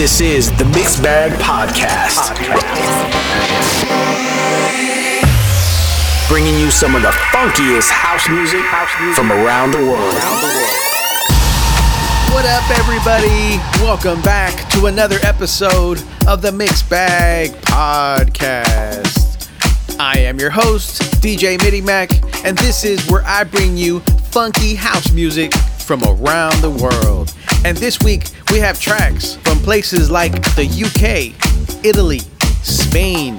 This is the Mixed Bag Podcast. Bringing you some of the funkiest house music from around the world. What up, everybody? Welcome back to another episode of the Mixed Bag Podcast. I am your host, DJ MIDIMACK, and this is where I bring you funky house music from around the world. And this week, we have tracks from places like the UK, Italy, Spain,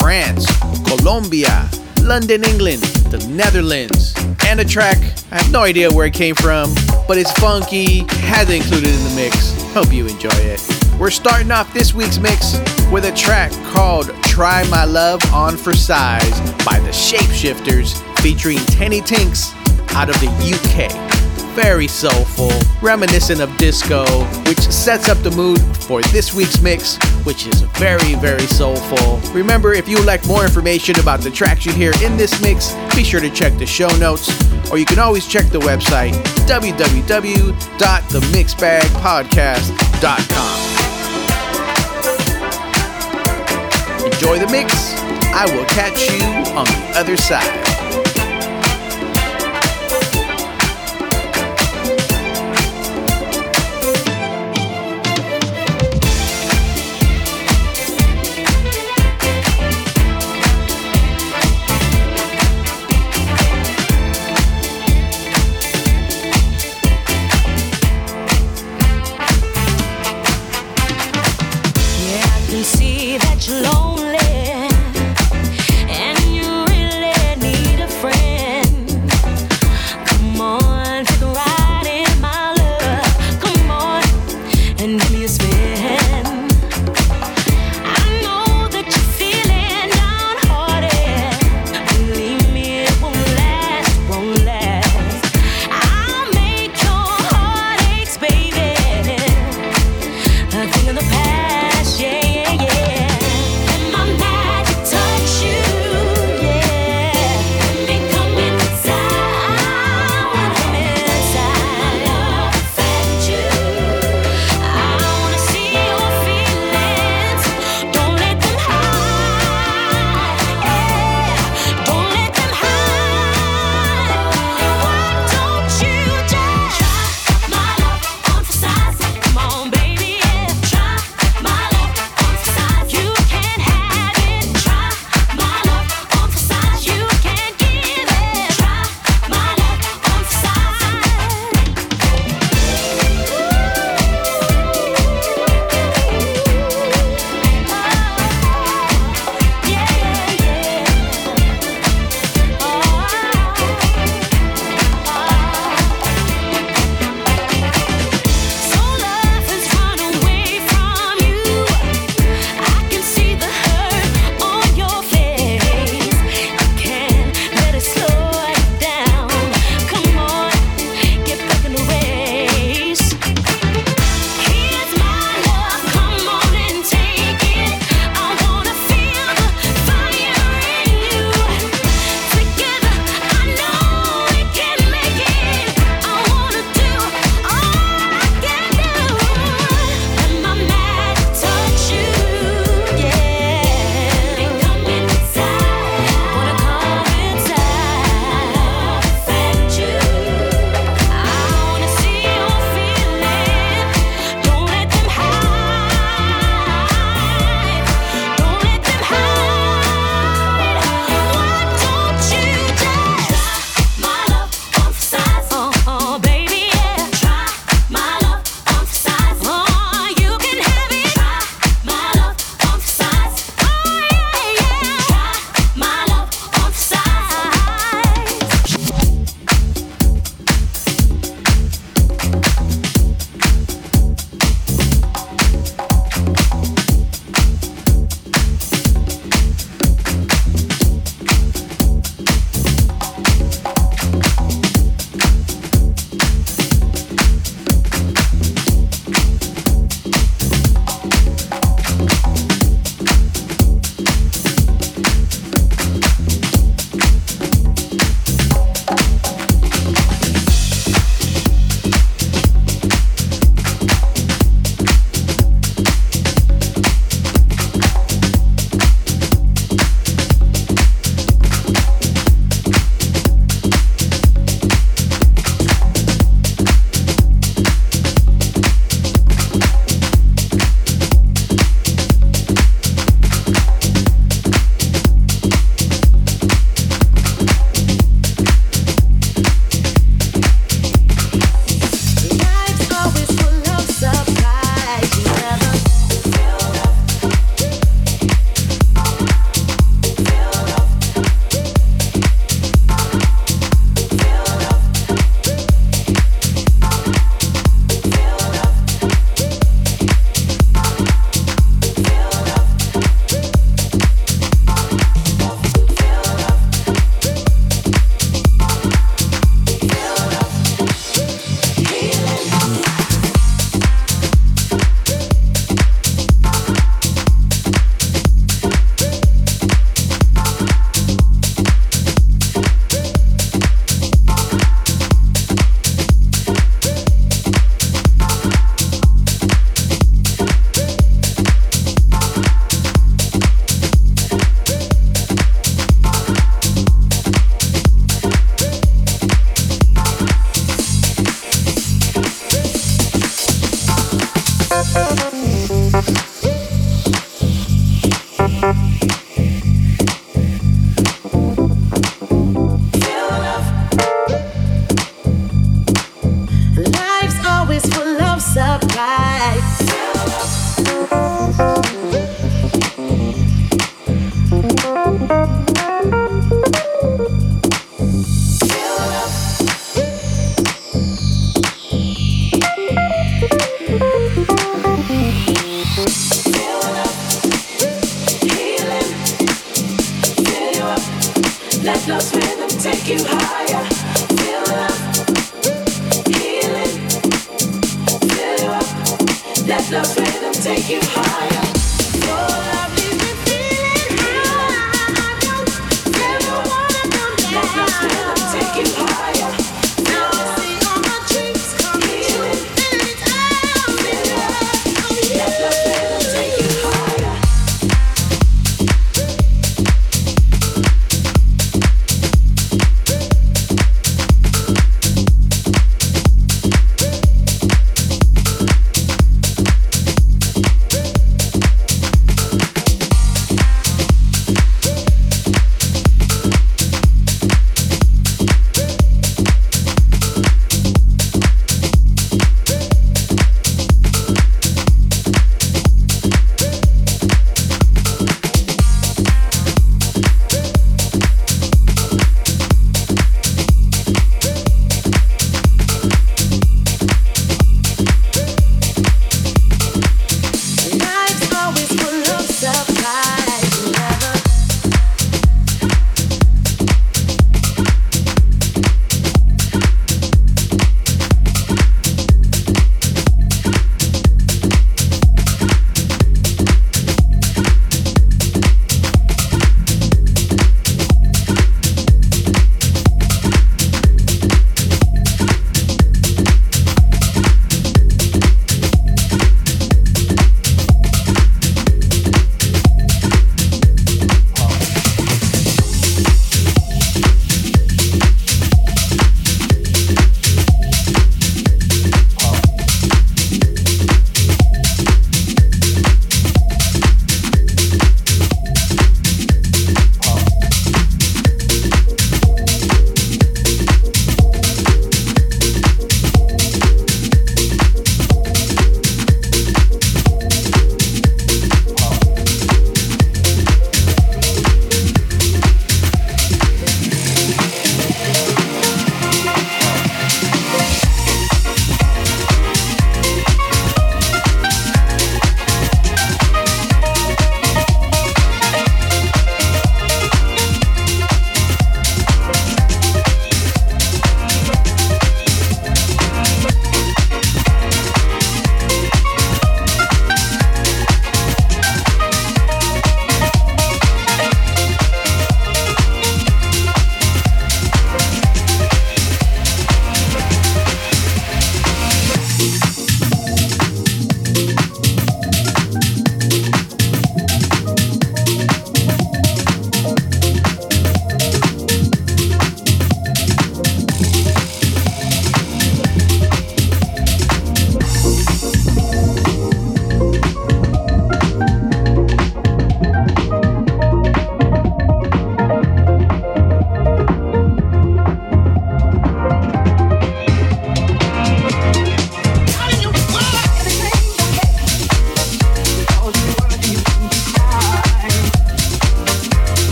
France, Colombia, London, England, the Netherlands, and a track, I have no idea where it came from, but it's funky, had it in the mix. Hope you enjoy it. We're starting off this week's mix with a track called Try My Love on for Size by the Shapeshifters featuring Teni Tinks out of the UK very soulful, reminiscent of disco, which sets up the mood for this week's mix, which is very, very soulful. Remember, if you would like more information about the tracks you hear in this mix, be sure to check the show notes, or you can always check the website www.themixbagpodcast.com. Enjoy the mix. I will catch you on the other side.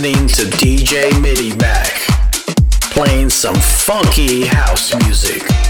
Listening to DJ MIDIMACK, playing some funky house music.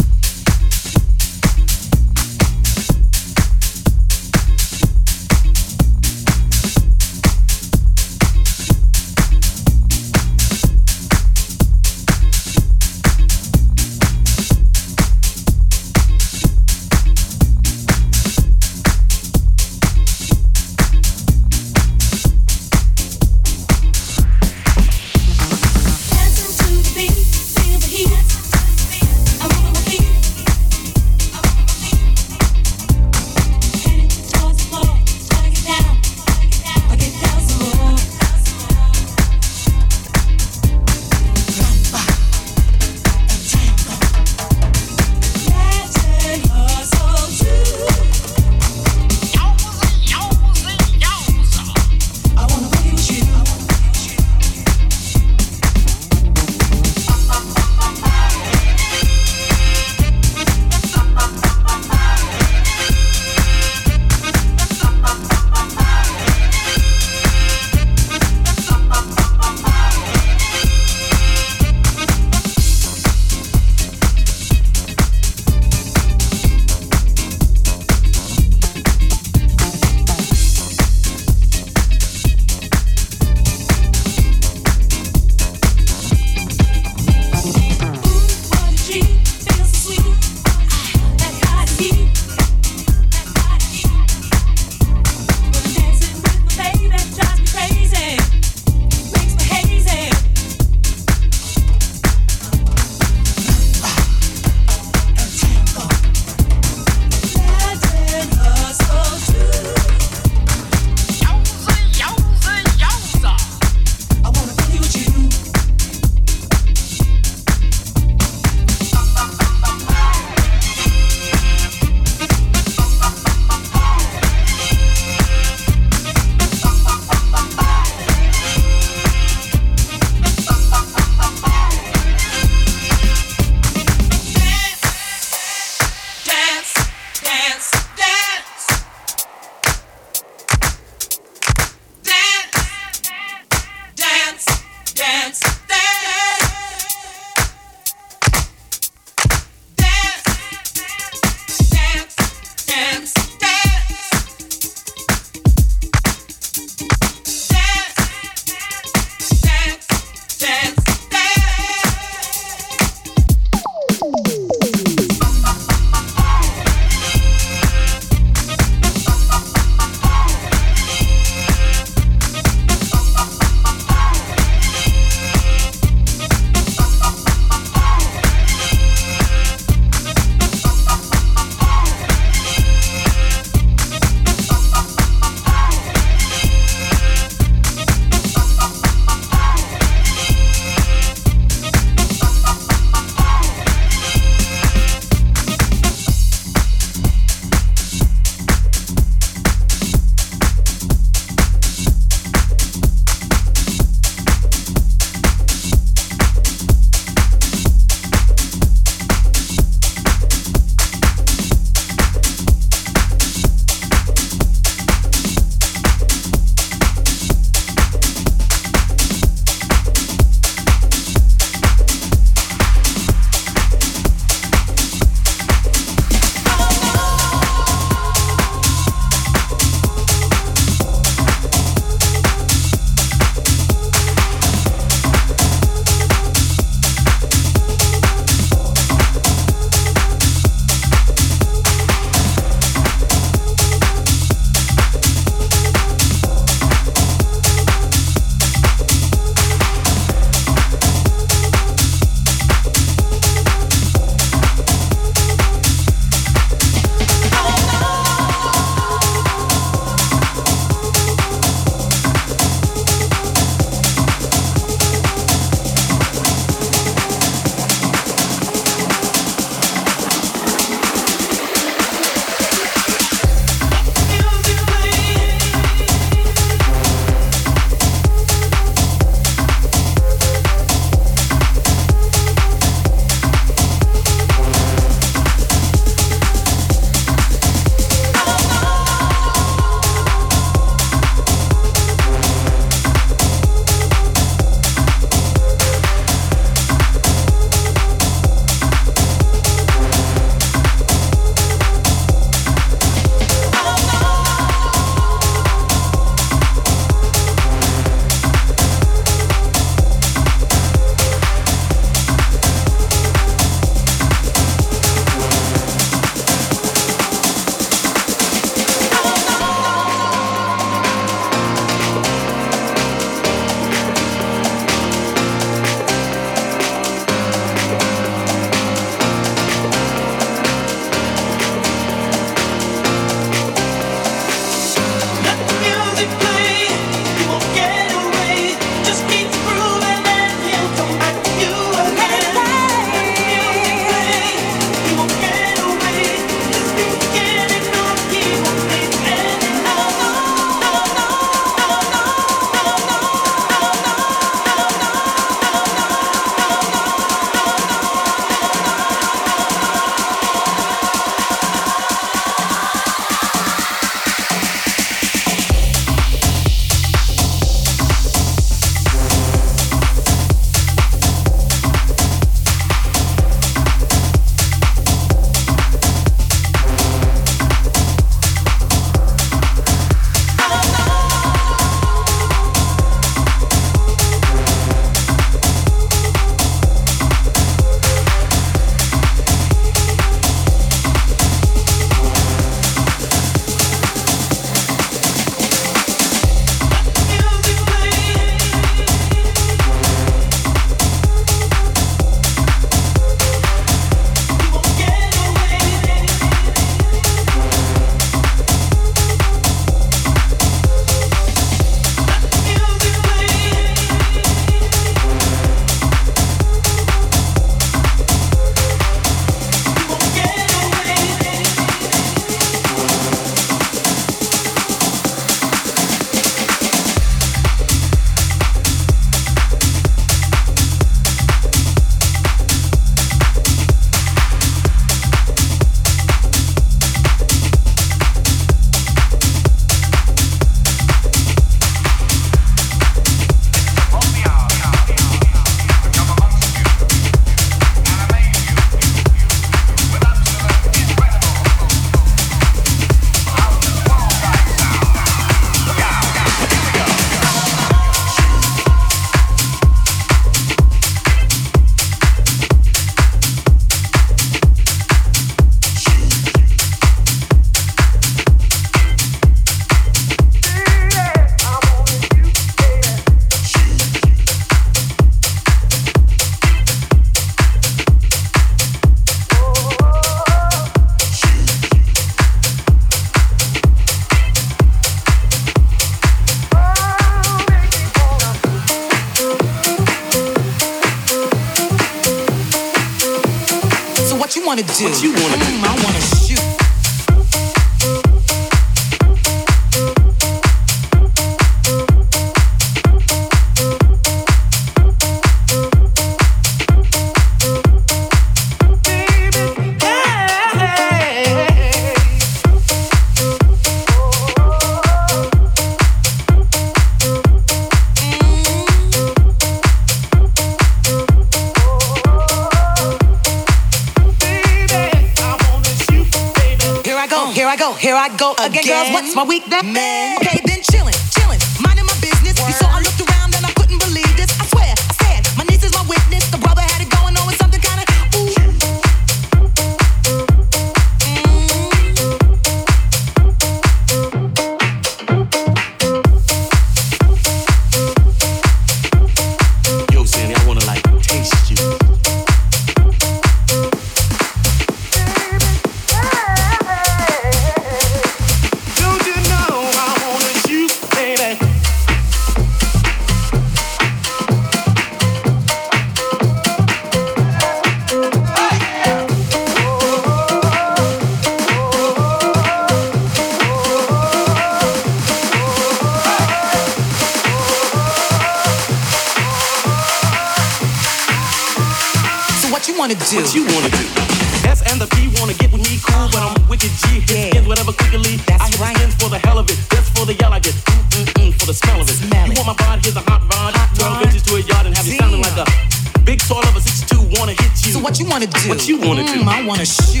you wanna do. Mm, I wanna shoot.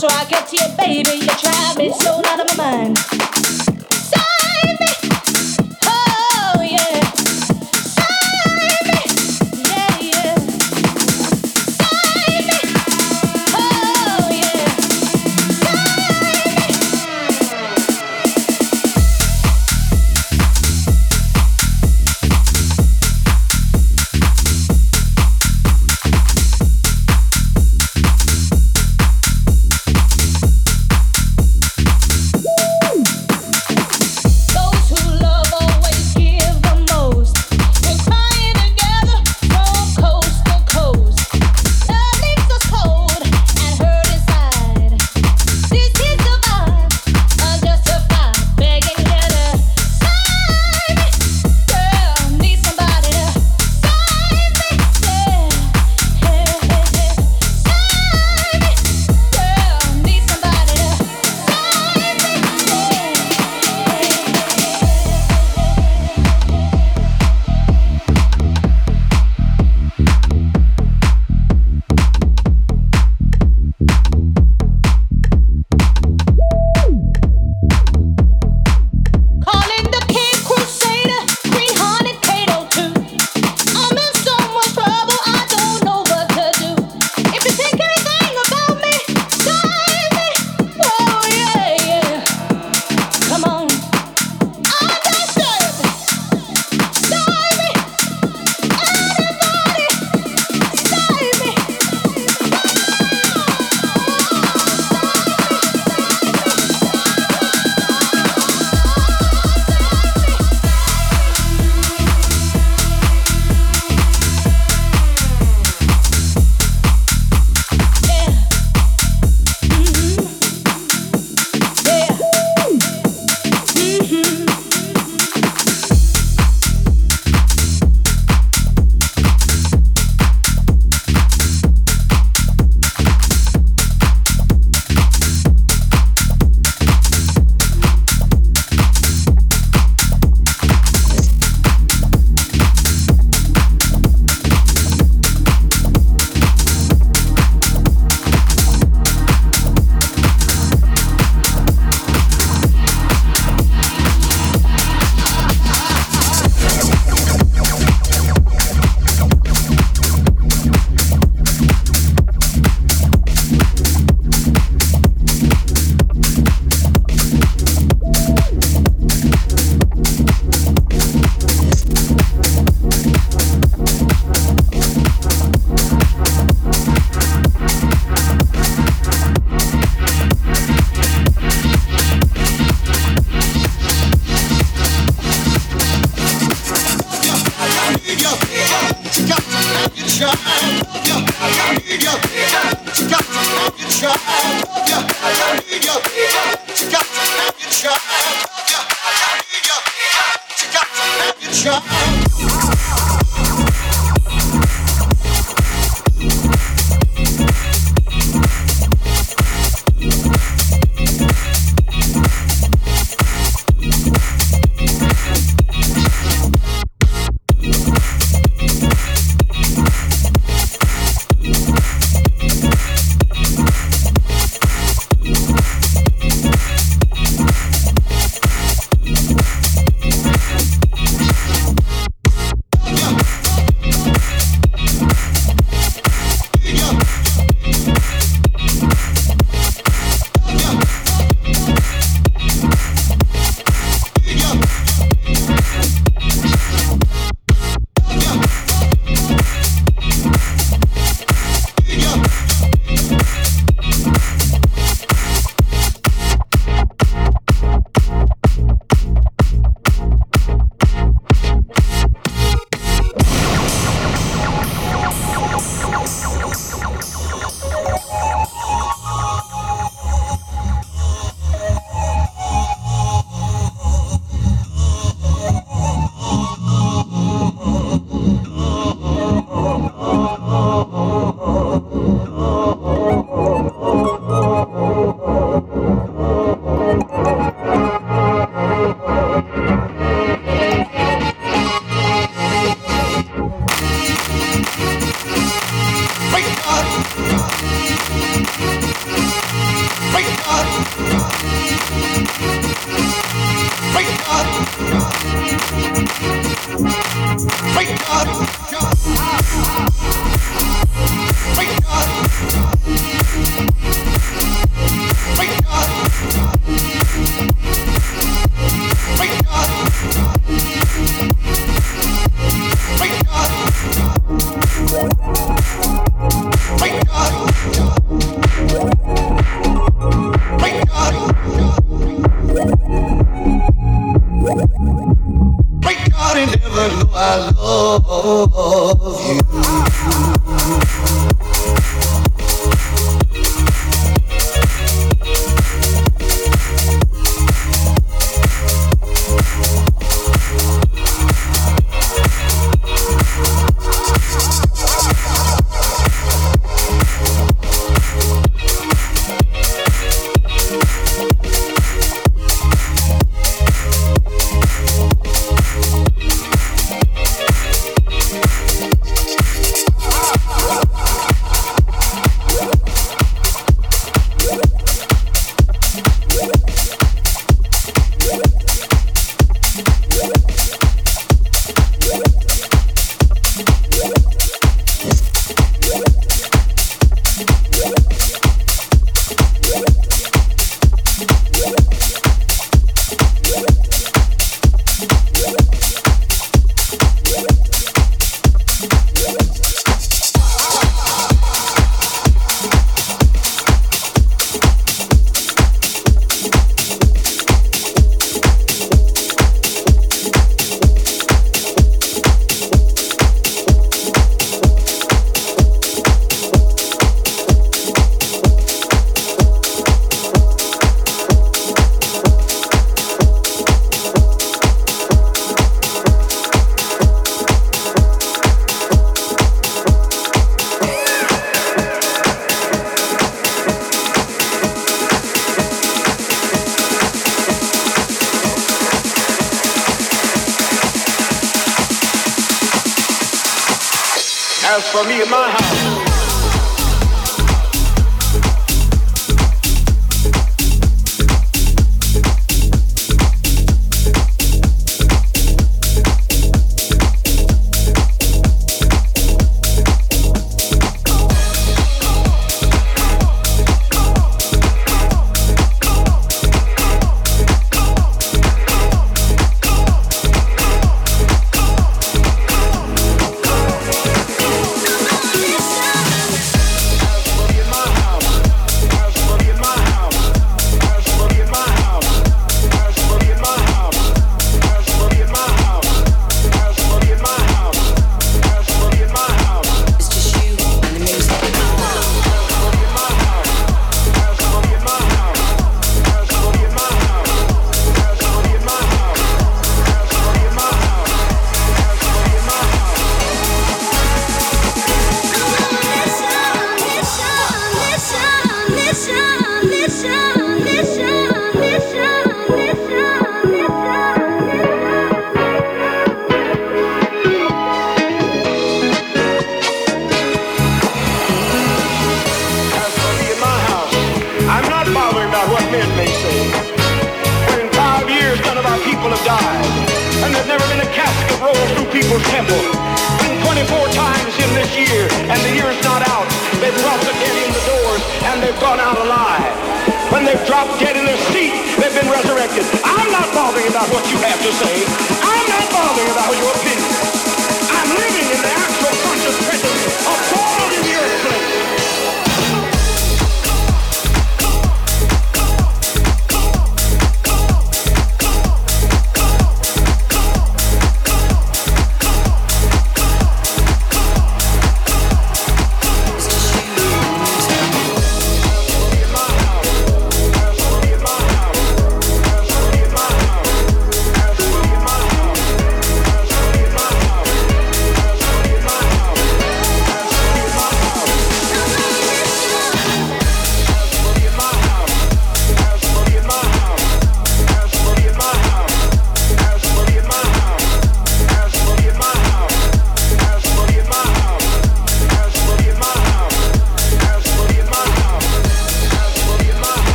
so I get to you, baby. You drive me so out of my mind.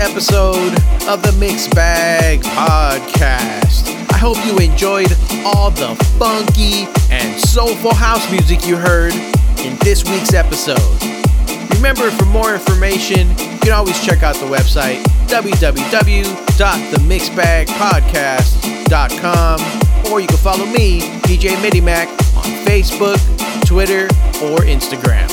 Episode of the Mix Bag Podcast. I hope you enjoyed all the funky and soulful house music you heard in this week's episode. Remember, for more information, you can always check out the website www.themixbagpodcast.com or you can follow me, DJ MIDIMACK, on Facebook, Twitter, or Instagram.